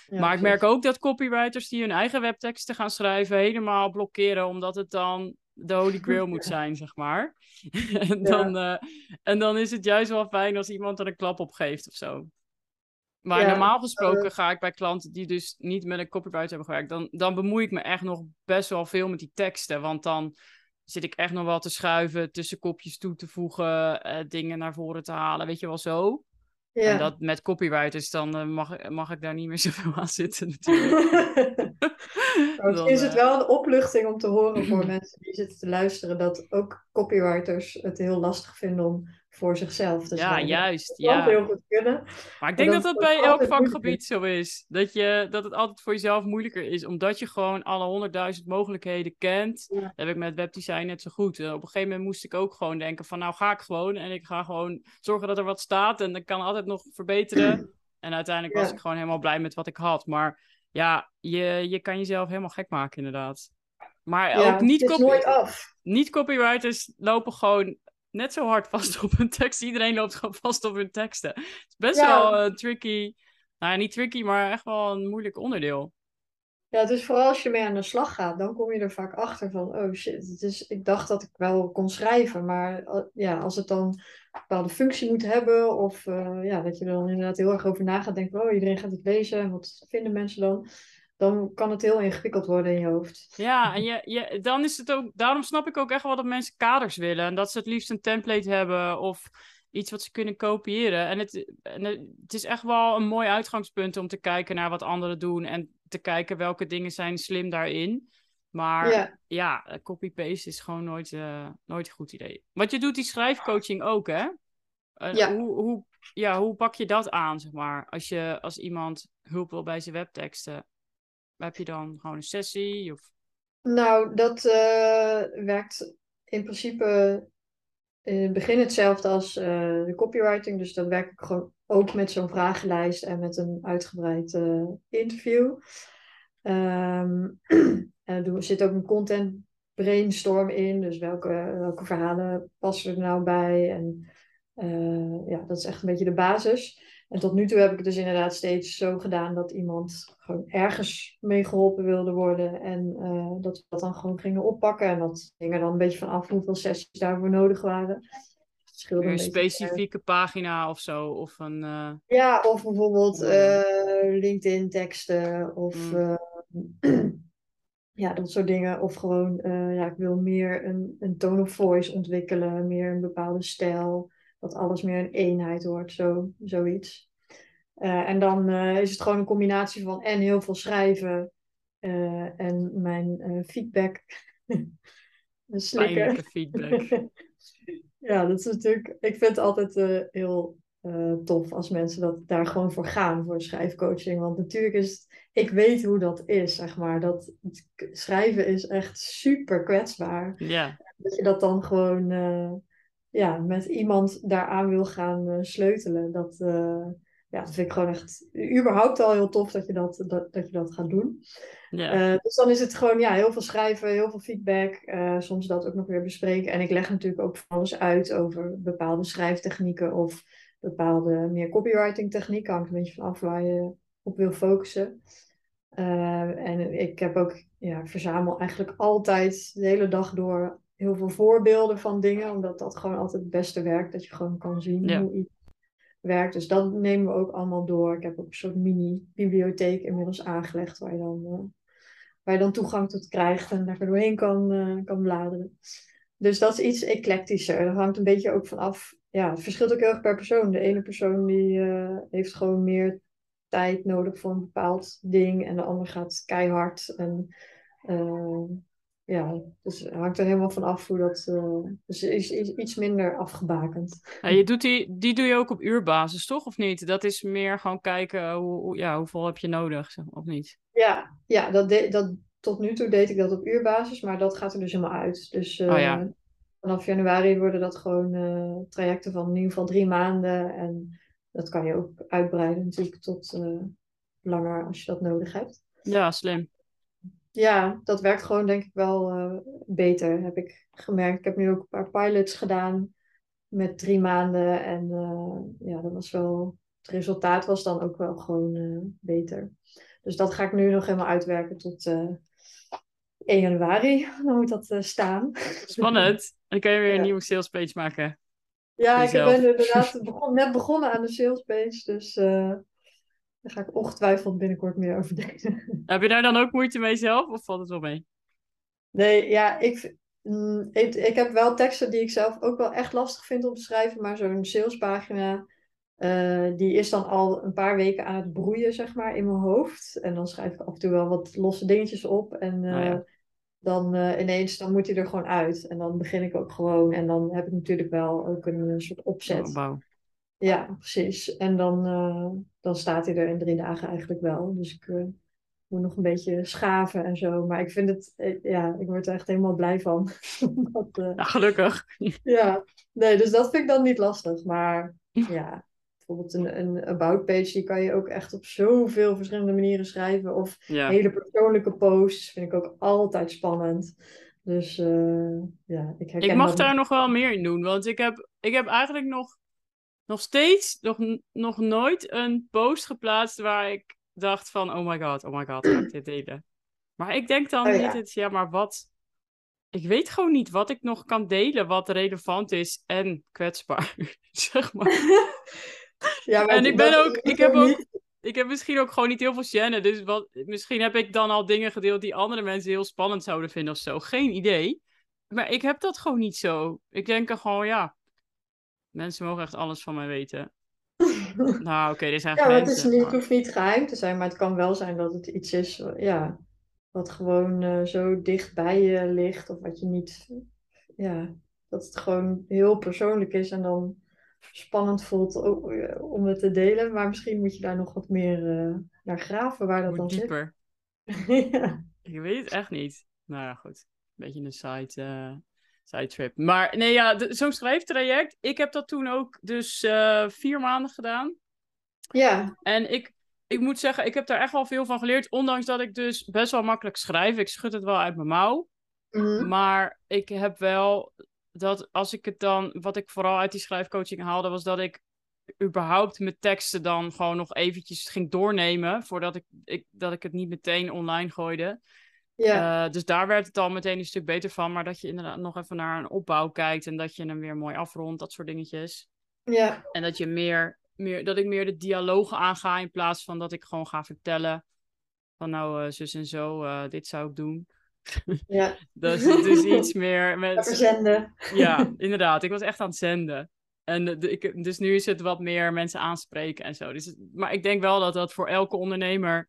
Ja, maar ik merk ook dat copywriters die hun eigen webteksten gaan schrijven, helemaal blokkeren, omdat het dan de holy grail moet zijn, zeg maar. en, dan, eh, en dan is het juist wel fijn als iemand er een klap op geeft of zo. Maar Ja, normaal gesproken eh, ga ik bij klanten die dus niet met een copywriter hebben gewerkt, dan, dan bemoei ik me echt nog best wel veel met die teksten. Want dan zit ik echt nog wel te schuiven, tussen kopjes toe te voegen, eh, dingen naar voren te halen, weet je wel zo. En Ja. dat met copywriters, dan eh, mag, mag ik daar niet meer zoveel aan zitten natuurlijk. Dan, is het eh, wel een opluchting om te horen voor mensen die zitten te luisteren, dat ook copywriters het heel lastig vinden om voor zichzelf te Ja, juist. Ja. heel goed kunnen. Maar ik denk dat dat bij elk vakgebied zo is. Dat, je, dat het altijd voor jezelf moeilijker is, omdat je gewoon alle honderdduizend mogelijkheden kent. Ja. Dat heb ik met webdesign net zo goed. Op een gegeven moment moest ik ook gewoon denken van nou ga ik gewoon en ik ga gewoon zorgen dat er wat staat en dan kan altijd nog verbeteren. En uiteindelijk was Ja. ik gewoon helemaal blij met wat ik had. Maar ja, je, je kan jezelf helemaal gek maken inderdaad. Maar Ja, ook niet, copy- nooit af. niet copywriters lopen gewoon net zo hard vast op hun tekst. Iedereen loopt gewoon vast op hun teksten. Het is best Ja. wel een tricky, nou ja, niet tricky, maar echt wel een moeilijk onderdeel. Ja, dus vooral als je mee aan de slag gaat, dan kom je er vaak achter van, oh shit, het is, ik dacht dat ik wel kon schrijven, maar eh, ja, als het dan een bepaalde functie moet hebben, of eh, ja, dat je er dan inderdaad heel erg over na gaat denken, oh, iedereen gaat het lezen, en wat vinden mensen dan? Dan kan het heel ingewikkeld worden in je hoofd. Ja, en je, je, dan is het ook, daarom snap ik ook echt wel dat mensen kaders willen. En dat ze het liefst een template hebben of iets wat ze kunnen kopiëren. En het, en het is echt wel een mooi uitgangspunt om te kijken naar wat anderen doen en te kijken welke dingen zijn slim daarin. Maar Ja, ja, copy-paste is gewoon nooit, eh, nooit een goed idee. Want je doet die schrijfcoaching ook, hè? Ja. Hoe, hoe, ja, hoe pak je dat aan, zeg maar? Als, je, als iemand hulp wil bij zijn webteksten, heb je dan gewoon een sessie? Nou, dat eh, werkt in principe in het begin hetzelfde als eh, de copywriting, dus dan werk ik gewoon ook met zo'n vragenlijst en met een uitgebreid eh, interview. Ehm er zit ook een content brainstorm in, dus welke, welke verhalen passen er nou bij? En eh, ja, dat is echt een beetje de basis. En tot nu toe heb ik het dus inderdaad steeds zo gedaan dat iemand gewoon ergens mee geholpen wilde worden. En eh, dat we dat dan gewoon gingen oppakken. En dat hing er dan een beetje van af hoeveel sessies daarvoor nodig waren. Een specifieke pagina of zo? Of een... eh, ja, of bijvoorbeeld eh, LinkedIn-teksten of Mm. ja, dat soort dingen. Of gewoon, ja, ik wil meer een, een tone of voice ontwikkelen, meer een bepaalde stijl, dat alles meer een eenheid wordt, zo, zoiets. Eh, en dan eh, is het gewoon een combinatie van en heel veel schrijven eh, en mijn feedback. Pijnlijke feedback. Ja, dat is natuurlijk. Ik vind het altijd heel tof als mensen dat daar gewoon voor gaan, voor schrijfcoaching. Want natuurlijk is het, ik weet hoe dat is, zeg maar. Dat schrijven is echt super kwetsbaar. Ja, Dat je dat dan gewoon ja, met iemand daaraan wil gaan eh, sleutelen. Dat, eh, ja, dat vind ik gewoon echt überhaupt al heel tof dat je dat, dat, dat, je dat gaat doen. ja. Eh, dus dan is het gewoon ja, heel veel schrijven, heel veel feedback, soms dat ook nog weer bespreken. En ik leg natuurlijk ook van alles uit over bepaalde schrijftechnieken of bepaalde meer copywriting technieken. Hangt een beetje vanaf waar je op wil focussen. En ik heb ook, ja, ik verzamel eigenlijk altijd de hele dag door heel veel voorbeelden van dingen, omdat dat gewoon altijd het beste werkt, dat je gewoon kan zien Ja. hoe iets werkt. Dus dat nemen we ook allemaal door. Ik heb ook een soort mini-bibliotheek inmiddels aangelegd waar je dan, eh, waar je dan toegang tot krijgt en daar doorheen kan, eh, kan bladeren. Dus dat is iets eclectischer. Dat hangt een beetje ook vanaf. Ja, het verschilt ook heel erg per persoon. De ene persoon die eh, heeft gewoon meer tijd nodig voor een bepaald ding en de ander gaat keihard. En ja, dus het hangt er helemaal van af hoe dat. eh, dus het is, is iets minder afgebakend. Ja, je doet die, die doe je ook op uurbasis, toch? Of niet? Dat is meer gewoon kijken hoe, hoe- ja, hoeveel heb je nodig, of niet? Ja, ja dat de, dat, tot nu toe deed ik dat op uurbasis, maar dat gaat er dus helemaal uit. Dus eh, Oh ja. vanaf januari worden dat gewoon eh, trajecten van in ieder geval drie maanden. En dat kan je ook uitbreiden natuurlijk tot eh, langer als je dat nodig hebt. Ja, slim. Ja, dat werkt gewoon denk ik wel uh, beter, heb ik gemerkt. Ik heb nu ook een paar pilots gedaan met drie maanden. En uh, ja, dat was wel, het resultaat was dan ook wel gewoon uh, beter. Dus dat ga ik nu nog helemaal uitwerken tot 1 januari. Dan moet dat staan. Spannend. Dan kun je weer een nieuwe sales page maken. Ja, ik ben inderdaad begon, net begonnen aan de sales page. Dus daar ga ik ongetwijfeld binnenkort meer over denken. Heb je daar dan ook moeite mee zelf of valt het wel mee? Nee, ja, ik, mm, ik, ik heb wel teksten die ik zelf ook wel echt lastig vind om te schrijven, maar zo'n salespagina, uh, die is dan al een paar weken aan het broeien, zeg maar, in mijn hoofd. En dan schrijf ik af en toe wel wat losse dingetjes op en uh, dan uh, ineens, dan moet hij er gewoon uit. En dan begin ik ook gewoon en dan heb ik natuurlijk wel ook een soort opzet. Oh, ja, precies. En dan, uh, dan staat hij er in drie dagen eigenlijk wel. Dus ik uh, moet nog een beetje schaven en zo. Maar ik vind het, eh, ja, ik word er echt helemaal blij van. dat, uh, ja, gelukkig. ja, nee, dus dat vind ik dan niet lastig. Maar ja, bijvoorbeeld een, een about page, die kan je ook echt op zoveel verschillende manieren schrijven. Of ja. hele persoonlijke posts vind ik ook altijd spannend. Dus ja, ik herken Ik mag daar nog wel meer in doen, want ik heb, ik heb eigenlijk nog nog steeds, nog, nog nooit een post geplaatst waar ik dacht van, oh my god, oh my god, ga ik dit delen? Maar ik denk dan oh, ja. niet, ja, maar wat... Ik weet gewoon niet wat ik nog kan delen wat relevant is en kwetsbaar, zeg maar. ja, maar en ik ben ook, ik heb ook, ik heb misschien ook gewoon niet heel veel channen, dus wat, misschien heb ik dan al dingen gedeeld die andere mensen heel spannend zouden vinden of zo. Geen idee. Maar ik heb dat gewoon niet zo. Ik denk er gewoon, ja, Mensen mogen echt alles van mij weten. nou, oké, dit zijn ja, het, is niet, het hoeft niet geheim te zijn, maar het kan wel zijn dat het iets is ja, wat gewoon uh, zo dicht bij je ligt. Of wat je niet... Ja, dat het gewoon heel persoonlijk is en dan spannend voelt eh, om het te delen. Maar misschien moet je daar nog wat meer uh, naar graven waar dat dan dieper. zit. ja. Ik weet het echt niet. Nou ja, goed. Een beetje een site Sidetrip. Maar nee, ja, zo'n schrijftraject. Ik heb dat toen ook dus uh, vier maanden gedaan. Ja. En ik, ik moet zeggen, ik heb daar echt wel veel van geleerd. Ondanks dat ik dus best wel makkelijk schrijf. Ik schud het wel uit mijn mouw. Mm Maar ik heb wel dat als ik het dan, wat ik vooral uit die schrijfcoaching haalde, was dat ik überhaupt mijn teksten dan gewoon nog eventjes ging doornemen. Voordat ik, ik, dat ik het niet meteen online gooide. Ja. Uh, dus daar werd het al meteen een stuk beter van. Maar dat je inderdaad nog even naar een opbouw kijkt en dat je hem weer mooi afrondt, dat soort dingetjes. Ja. En dat je meer, meer dat ik meer de dialogen aanga in plaats van dat ik gewoon ga vertellen van nou, uh, zus en zo, uh, dit zou ik doen. Ja. dus het is iets meer met. Verzenden. Ja, inderdaad. Ik was echt aan het zenden. En de, ik, dus nu is het wat meer mensen aanspreken en zo. Dus, maar ik denk wel dat dat voor elke ondernemer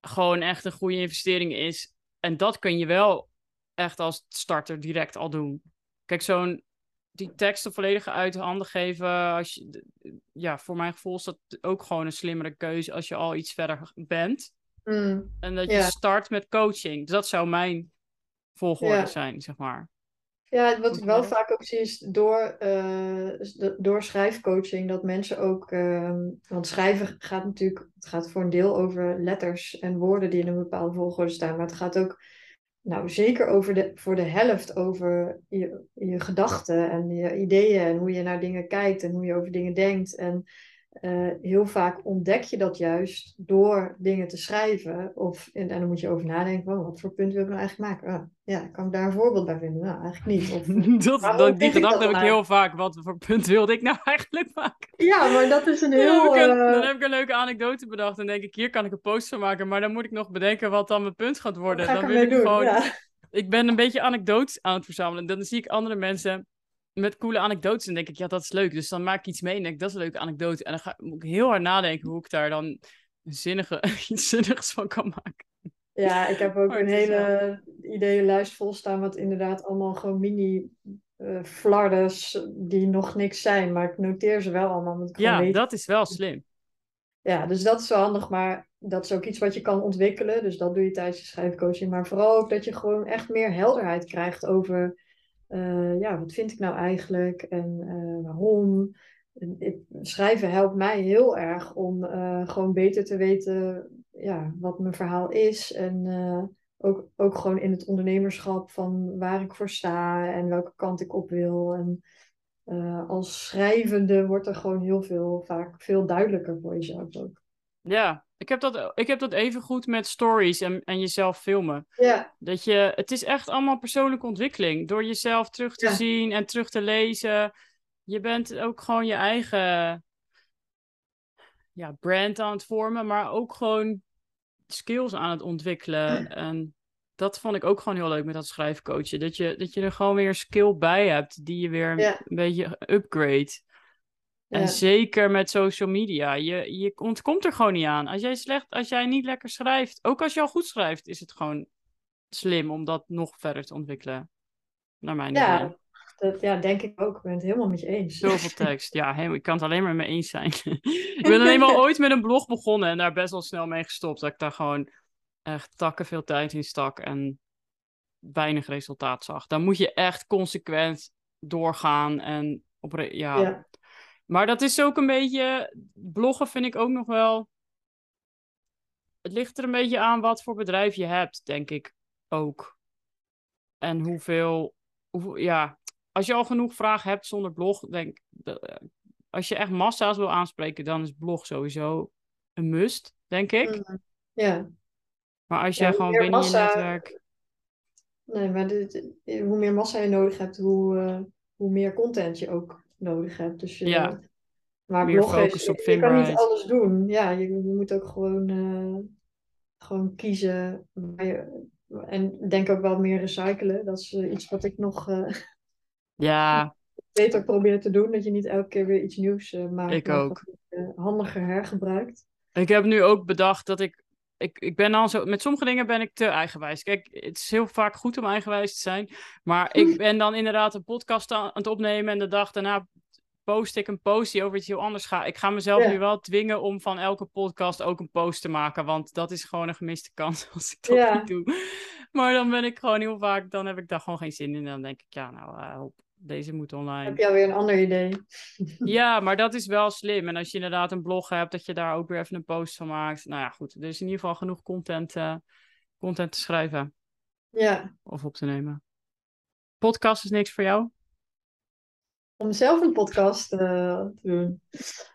gewoon echt een goede investering is en dat kun je wel echt als starter direct al doen. Kijk, zo'n die teksten volledig uit handen geven. Als je, ja, voor mijn gevoel is dat ook gewoon een slimmere keuze als je al iets verder bent. Mm, en dat je start met coaching. Dat zou mijn volgorde zijn, zeg maar. Ja, wat ik wel vaak ook zie is door, uh, door schrijfcoaching dat mensen ook. Uh, want schrijven gaat natuurlijk. Het gaat voor een deel over letters en woorden die in een bepaalde volgorde staan. Maar het gaat ook. Nou, zeker over de, voor de helft over je, je gedachten en je ideeën en hoe je naar dingen kijkt en hoe je over dingen denkt. En uh, heel vaak ontdek je dat juist door dingen te schrijven. Of, en, en dan moet je over nadenken, wat voor punt wil ik nou eigenlijk maken? Oh, ja, kan ik daar een voorbeeld bij vinden? Nou, eigenlijk niet. Of, dat, dat, die gedachte heb ik heel vaak. Wat voor punt wilde ik nou eigenlijk maken? Ja, maar dat is een heel... Dan heb, ik een, dan heb ik een leuke anekdote bedacht. En denk ik, hier kan ik een post van maken. Maar dan moet ik nog bedenken wat dan mijn punt gaat worden. Dan wil ik doen, gewoon... Ja. Ik ben een beetje anekdotes aan het verzamelen. Dan zie ik andere mensen met coole anekdotes. En denk ik, ja, dat is leuk. Dus dan maak ik iets mee en denk ik, dat is een leuke anekdote. En dan ga, moet ik heel hard nadenken hoe ik daar dan een zinnige, iets zinnigs van kan maken. Ja, ik heb ook een hele ideeënlijst vol staan wat inderdaad allemaal gewoon mini uh, flardes die nog niks zijn. Maar ik noteer ze wel allemaal. ja, dat is wel slim. Ja, dus dat is wel handig, maar dat is ook iets wat je kan ontwikkelen. Dus dat doe je tijdens je schrijfcoaching. Maar vooral ook dat je gewoon echt meer helderheid krijgt over uh, ja, wat vind ik nou eigenlijk en uh, waarom. schrijven helpt mij heel erg om uh, gewoon beter te weten ja, wat mijn verhaal is en ook, ook gewoon in het ondernemerschap van waar ik voor sta en welke kant ik op wil. En eh, als schrijvende wordt er gewoon heel veel, vaak veel duidelijker voor jezelf ook. Ja, ik heb dat, ik heb dat even goed met stories en, en jezelf filmen. Ja, Dat je, het is echt allemaal persoonlijke ontwikkeling. Door jezelf terug te Ja. zien en terug te lezen. Je bent ook gewoon je eigen ja, brand aan het vormen, maar ook gewoon skills aan het ontwikkelen. En dat vond ik ook gewoon heel leuk met dat schrijfcoachen. Dat je, dat je er gewoon weer skill bij hebt die je weer een beetje upgrade. En ja, zeker met social media. Je, je ontkomt er gewoon niet aan. Als jij, slecht, als jij niet lekker schrijft, ook als je al goed schrijft, is het gewoon slim om dat nog verder te ontwikkelen. Naar mijn idee. ja, dat ja, denk ik ook. Ik ben het helemaal met je eens. Zoveel tekst. Ja, helemaal, ik kan het alleen maar mee eens zijn. ik ben alleen maar ooit met een blog begonnen en daar best wel snel mee gestopt. Dat ik daar gewoon echt takken veel tijd in stak en weinig resultaat zag. Dan moet je echt consequent doorgaan en op ja, Ja, Maar dat is ook een beetje. Bloggen vind ik ook nog wel. Het ligt er een beetje aan wat voor bedrijf je hebt, denk ik ook. En hoeveel. hoeveel ja, als je al genoeg vragen hebt zonder blog, denk Als je echt massa's wil aanspreken, dan is blog sowieso een must, denk ik. mm, ja. Maar als jij gewoon binnen massa- je netwerk. Nee, maar dit- hoe meer massa je nodig hebt, hoe, eh, hoe meer content je ook nodig hebt. Dus je, Ja. maar Meer bloggen focus is, op je kan niet alles doen. Ja, je, je moet ook gewoon, eh, gewoon kiezen. waar je- en ik denk ook wel meer recyclen. Dat is eh, iets wat ik nog eh, Ja, beter probeer te doen. Dat je niet elke keer weer iets nieuws maakt. Ik maar ook. handiger hergebruikt. Ik heb nu ook bedacht dat ik. Ik, ik ben dan zo. Met sommige dingen ben ik te eigenwijs. Kijk, het is heel vaak goed om eigenwijs te zijn. Maar ik ben dan inderdaad een podcast aan het opnemen. En de dag daarna post ik een post die over iets heel anders gaat. Ik ga mezelf Ja. nu wel dwingen om van elke podcast ook een post te maken. Want dat is gewoon een gemiste kans als ik dat Ja. niet doe. Maar dan ben ik gewoon heel vaak. Dan heb ik daar gewoon geen zin in. En dan denk ik, ja, nou, eh, hop, deze moet online. Heb je alweer een ander idee? Ja, maar dat is wel slim. En als je inderdaad een blog hebt, dat je daar ook weer even een post van maakt. Nou ja, goed. Er is in ieder geval genoeg content, eh, content te schrijven Ja, of op te nemen. Podcast is niks voor jou? Om zelf een podcast eh, te doen.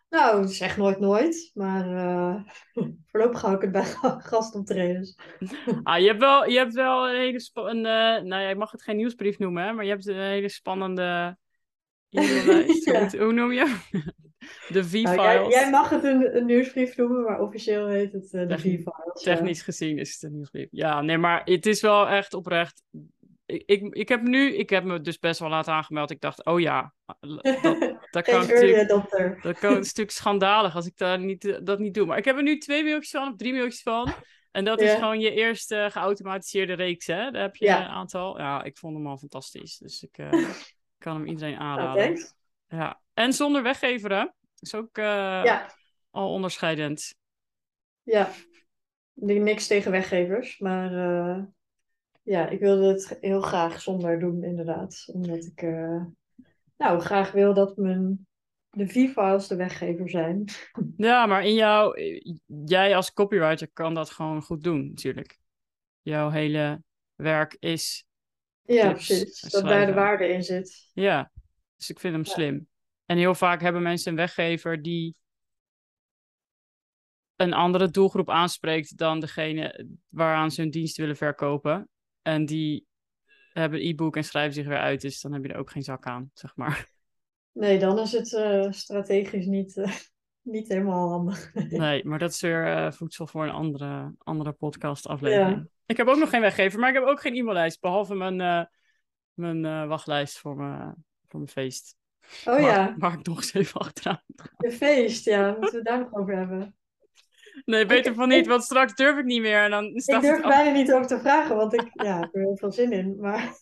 Nou, zeg nooit nooit, maar eh, voorlopig hou ik het bij gastoptredens. Ah, je hebt wel, je hebt wel een hele spannende... Nou ja, ik mag het geen nieuwsbrief noemen, hè, maar je hebt een hele spannende. Ja. hoe, noem je? De V-files. Nou, jij, jij mag het een, een nieuwsbrief noemen, maar officieel heet het eh, de V-files. ja. Technisch gezien is het een nieuwsbrief. Ja, nee, maar het is wel echt oprecht. Ik, ik, ik heb nu, ik heb me dus best wel laten aangemeld. Ik dacht, oh ja, dat, dat kan natuurlijk. Dat kan, is natuurlijk schandalig als ik daar niet, eh, dat niet doe. Maar ik heb er nu twee mailtjes van, of drie mailtjes van. En dat is gewoon je eerste geautomatiseerde reeks, hè? Daar heb je een aantal. Ja, ik vond hem al fantastisch. Dus ik eh, kan hem iedereen aanraden. ja. En zonder weggever, hè? Is ook eh, Ja, al onderscheidend. ja. Niks tegen weggevers, maar ja, ik wilde het heel graag zonder doen, inderdaad. Omdat ik eh, nou graag wil dat mijn, de V-files de weggever zijn. Ja, maar in jou, jij als copywriter kan dat gewoon goed doen, natuurlijk. Jouw hele werk is, Ja, precies. Dat daar de waarde in zit. ja. Dus ik vind hem Ja. slim. En heel vaak hebben mensen een weggever die een andere doelgroep aanspreekt dan degene waaraan ze hun dienst willen verkopen. En die hebben een e-book en schrijven zich weer uit, dus dan heb je er ook geen zak aan, zeg maar. Nee, dan is het eh, strategisch niet, eh, niet helemaal handig. Nee, maar dat is weer eh, voedsel voor een andere, andere podcast aflevering. Ik heb ook nog geen weggever, maar ik heb ook geen e-maillijst, behalve mijn, mijn wachtlijst voor mijn, voor mijn feest. Oh waar, ja, waar ik nog eens even achteraan je feest, ja, moeten we het daar nog over hebben. Nee, beter Ik- van niet, ik- want straks durf ik niet meer en dan Ik durf bijna niet over te vragen, want ik, ja, ik heb er heel veel zin in. Maar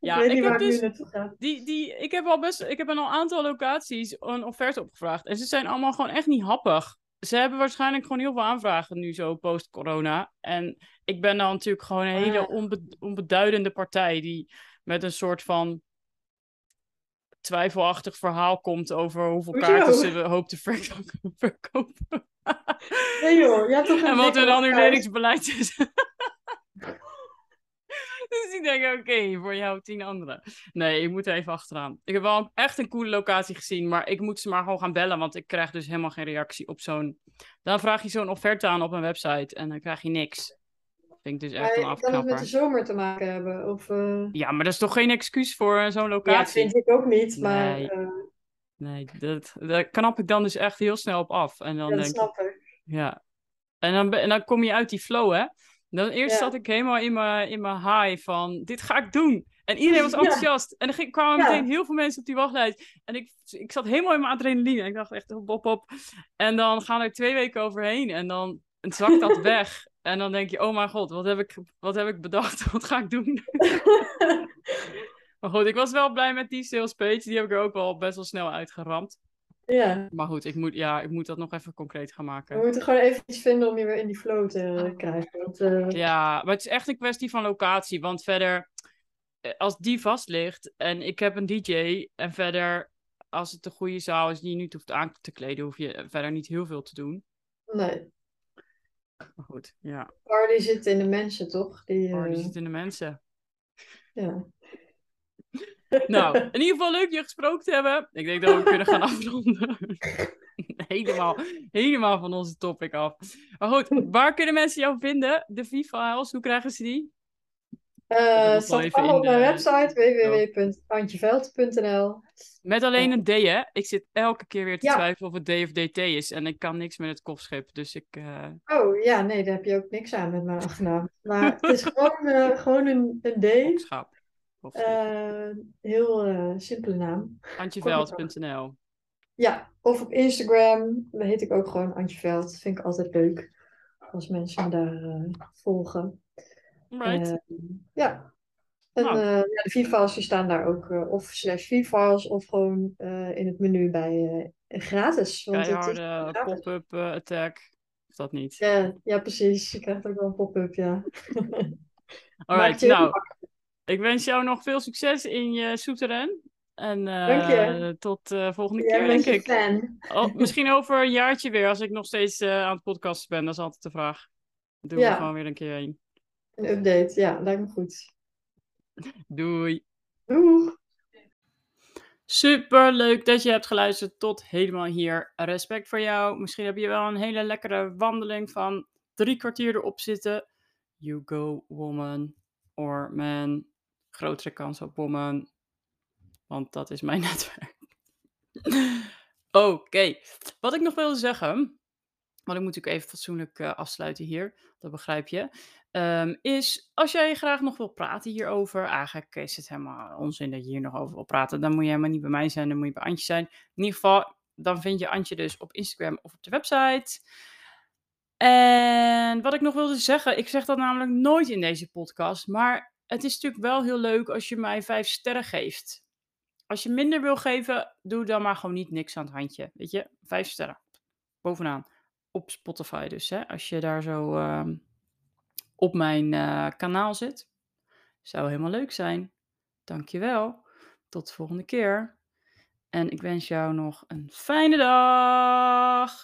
Ja, ik weet ik niet heb waar ik dus- nu naartoe ga. Die, die, ik heb al best, ik heb aan een aantal locaties een offerte opgevraagd. En ze zijn allemaal gewoon echt niet happig. Ze hebben waarschijnlijk gewoon heel veel aanvragen nu zo post-corona. En ik ben dan natuurlijk gewoon een hele Ah. onbe- onbeduidende partij die met een soort van twijfelachtig verhaal komt over hoeveel Hoezo? kaarten ze hoopt te verko- verkopen. Nee joh, jij hebt toch een en wat hun annuleringsbeleid is. Dus ik denk, oké, voor jou tien anderen. Nee, ik moet er even achteraan. Ik heb wel echt een coole locatie gezien, maar ik moet ze maar gewoon gaan bellen, want ik krijg dus helemaal geen reactie op zo'n... Dan vraag je zo'n offerte aan op een website en dan krijg je niks. Vind ik dus echt een Maar kan het met de afknapper. zomer te maken hebben? Of, eh, Ja, maar dat is toch geen excuus voor eh, zo'n Ja, locatie? vind ik ook niet, maar Nee. eh, Nee, dat, daar knap ik dan dus echt heel snel op af. En dan ja, dat denk snap ik. ja. En dan, en dan kom je uit die flow, hè? Dan eerst Ja. zat ik helemaal in mijn, in mijn high van, dit ga ik doen. En iedereen was Ja. enthousiast. En er ging, kwamen Ja. meteen heel veel mensen op die wachtlijst. En ik, ik zat helemaal in mijn adrenaline. En ik dacht echt, op, op, op. En dan gaan er twee weken overheen. En dan zakt dat weg. En dan denk je, oh mijn god, wat heb ik, wat heb ik bedacht? Wat ga ik doen? Maar goed, ik was wel blij met die sales page. Die heb ik er ook wel best wel snel uitgeramd. ja, Maar goed, ik moet, ja, ik moet dat nog even concreet gaan we maken. moeten gewoon even iets vinden om je weer in die flow te krijgen. Want, eh, Ja, maar het is echt een kwestie van locatie. Want verder, eh, als die vast ligt en ik heb een DJ en verder, als het een goede zaal is die je niet hoeft aan te kleden, hoef je verder niet heel veel te doen. nee, Maar goed, ja. party zit in de mensen, toch? Die, die eh, zit in de mensen. ja. Nou, in ieder geval leuk je gesproken te hebben. Ik denk dat we kunnen gaan afronden. helemaal, helemaal van onze topic af. Maar goed, waar kunnen mensen jou vinden? De V-files, hoe krijgen ze die? Het staat allemaal op mijn de- website www.antjeveld.nl. Met alleen een D, hè? Ik zit elke keer weer te Ja. twijfelen of het D of DT is. En ik kan niks met het kopschip. Dus ik. eh, Oh ja, nee, daar heb je ook niks aan met mijn achternaam. Maar het is gewoon, eh, gewoon een, een D. Kopschip. Eh, heel simpele naam. Antjeveld.nl. Ja, of op Instagram, daar heet ik ook gewoon Antje Veld. Vind ik altijd leuk als mensen me daar volgen. Right. Eh, ja. En Nou. eh, ja, de V-files die staan daar ook, eh, of slash V-files, of gewoon eh, in het menu bij gratis. Want Keiharde pop-up attack. Of dat niet? Ja, ja, precies. Je krijgt ook wel een pop-up, ja. Alright, nou. Ik wens jou nog veel succes in je souterrain. En je. tot de volgende keer, denk ik. fan. Oh, misschien over een jaartje weer, als ik nog steeds aan het podcasten ben. Dat is altijd de vraag. Doen we gewoon weer een keer heen. Een update, ja, lijkt me goed. Doei. Doeg! Super leuk dat je hebt geluisterd tot helemaal hier. Respect voor jou. Misschien heb je wel een hele lekkere wandeling van drie kwartier erop zitten. You go, woman or man. Grotere kans op woman. Want dat is mijn netwerk. Oké, wat ik nog wilde zeggen. Want ik moet natuurlijk even fatsoenlijk eh, afsluiten hier. Dat begrijp je. Ehm, is als jij graag nog wil praten hierover. Eigenlijk is het helemaal onzin dat je hier nog over wil praten. Dan moet je helemaal niet bij mij zijn. Dan moet je bij Antje zijn. In ieder geval, dan vind je Antje dus op Instagram of op de website. En wat ik nog wilde zeggen. Ik zeg dat namelijk nooit in deze podcast. Maar het is natuurlijk wel heel leuk als je mij vijf sterren geeft. Als je minder wil geven, doe dan maar gewoon niet niks aan het handje. Weet je, vijf sterren. Bovenaan. Op Spotify dus, hè. Als je daar zo ehm, op mijn eh, kanaal zit. Zou helemaal leuk zijn. Dankjewel. Tot de volgende keer. En ik wens jou nog een fijne dag.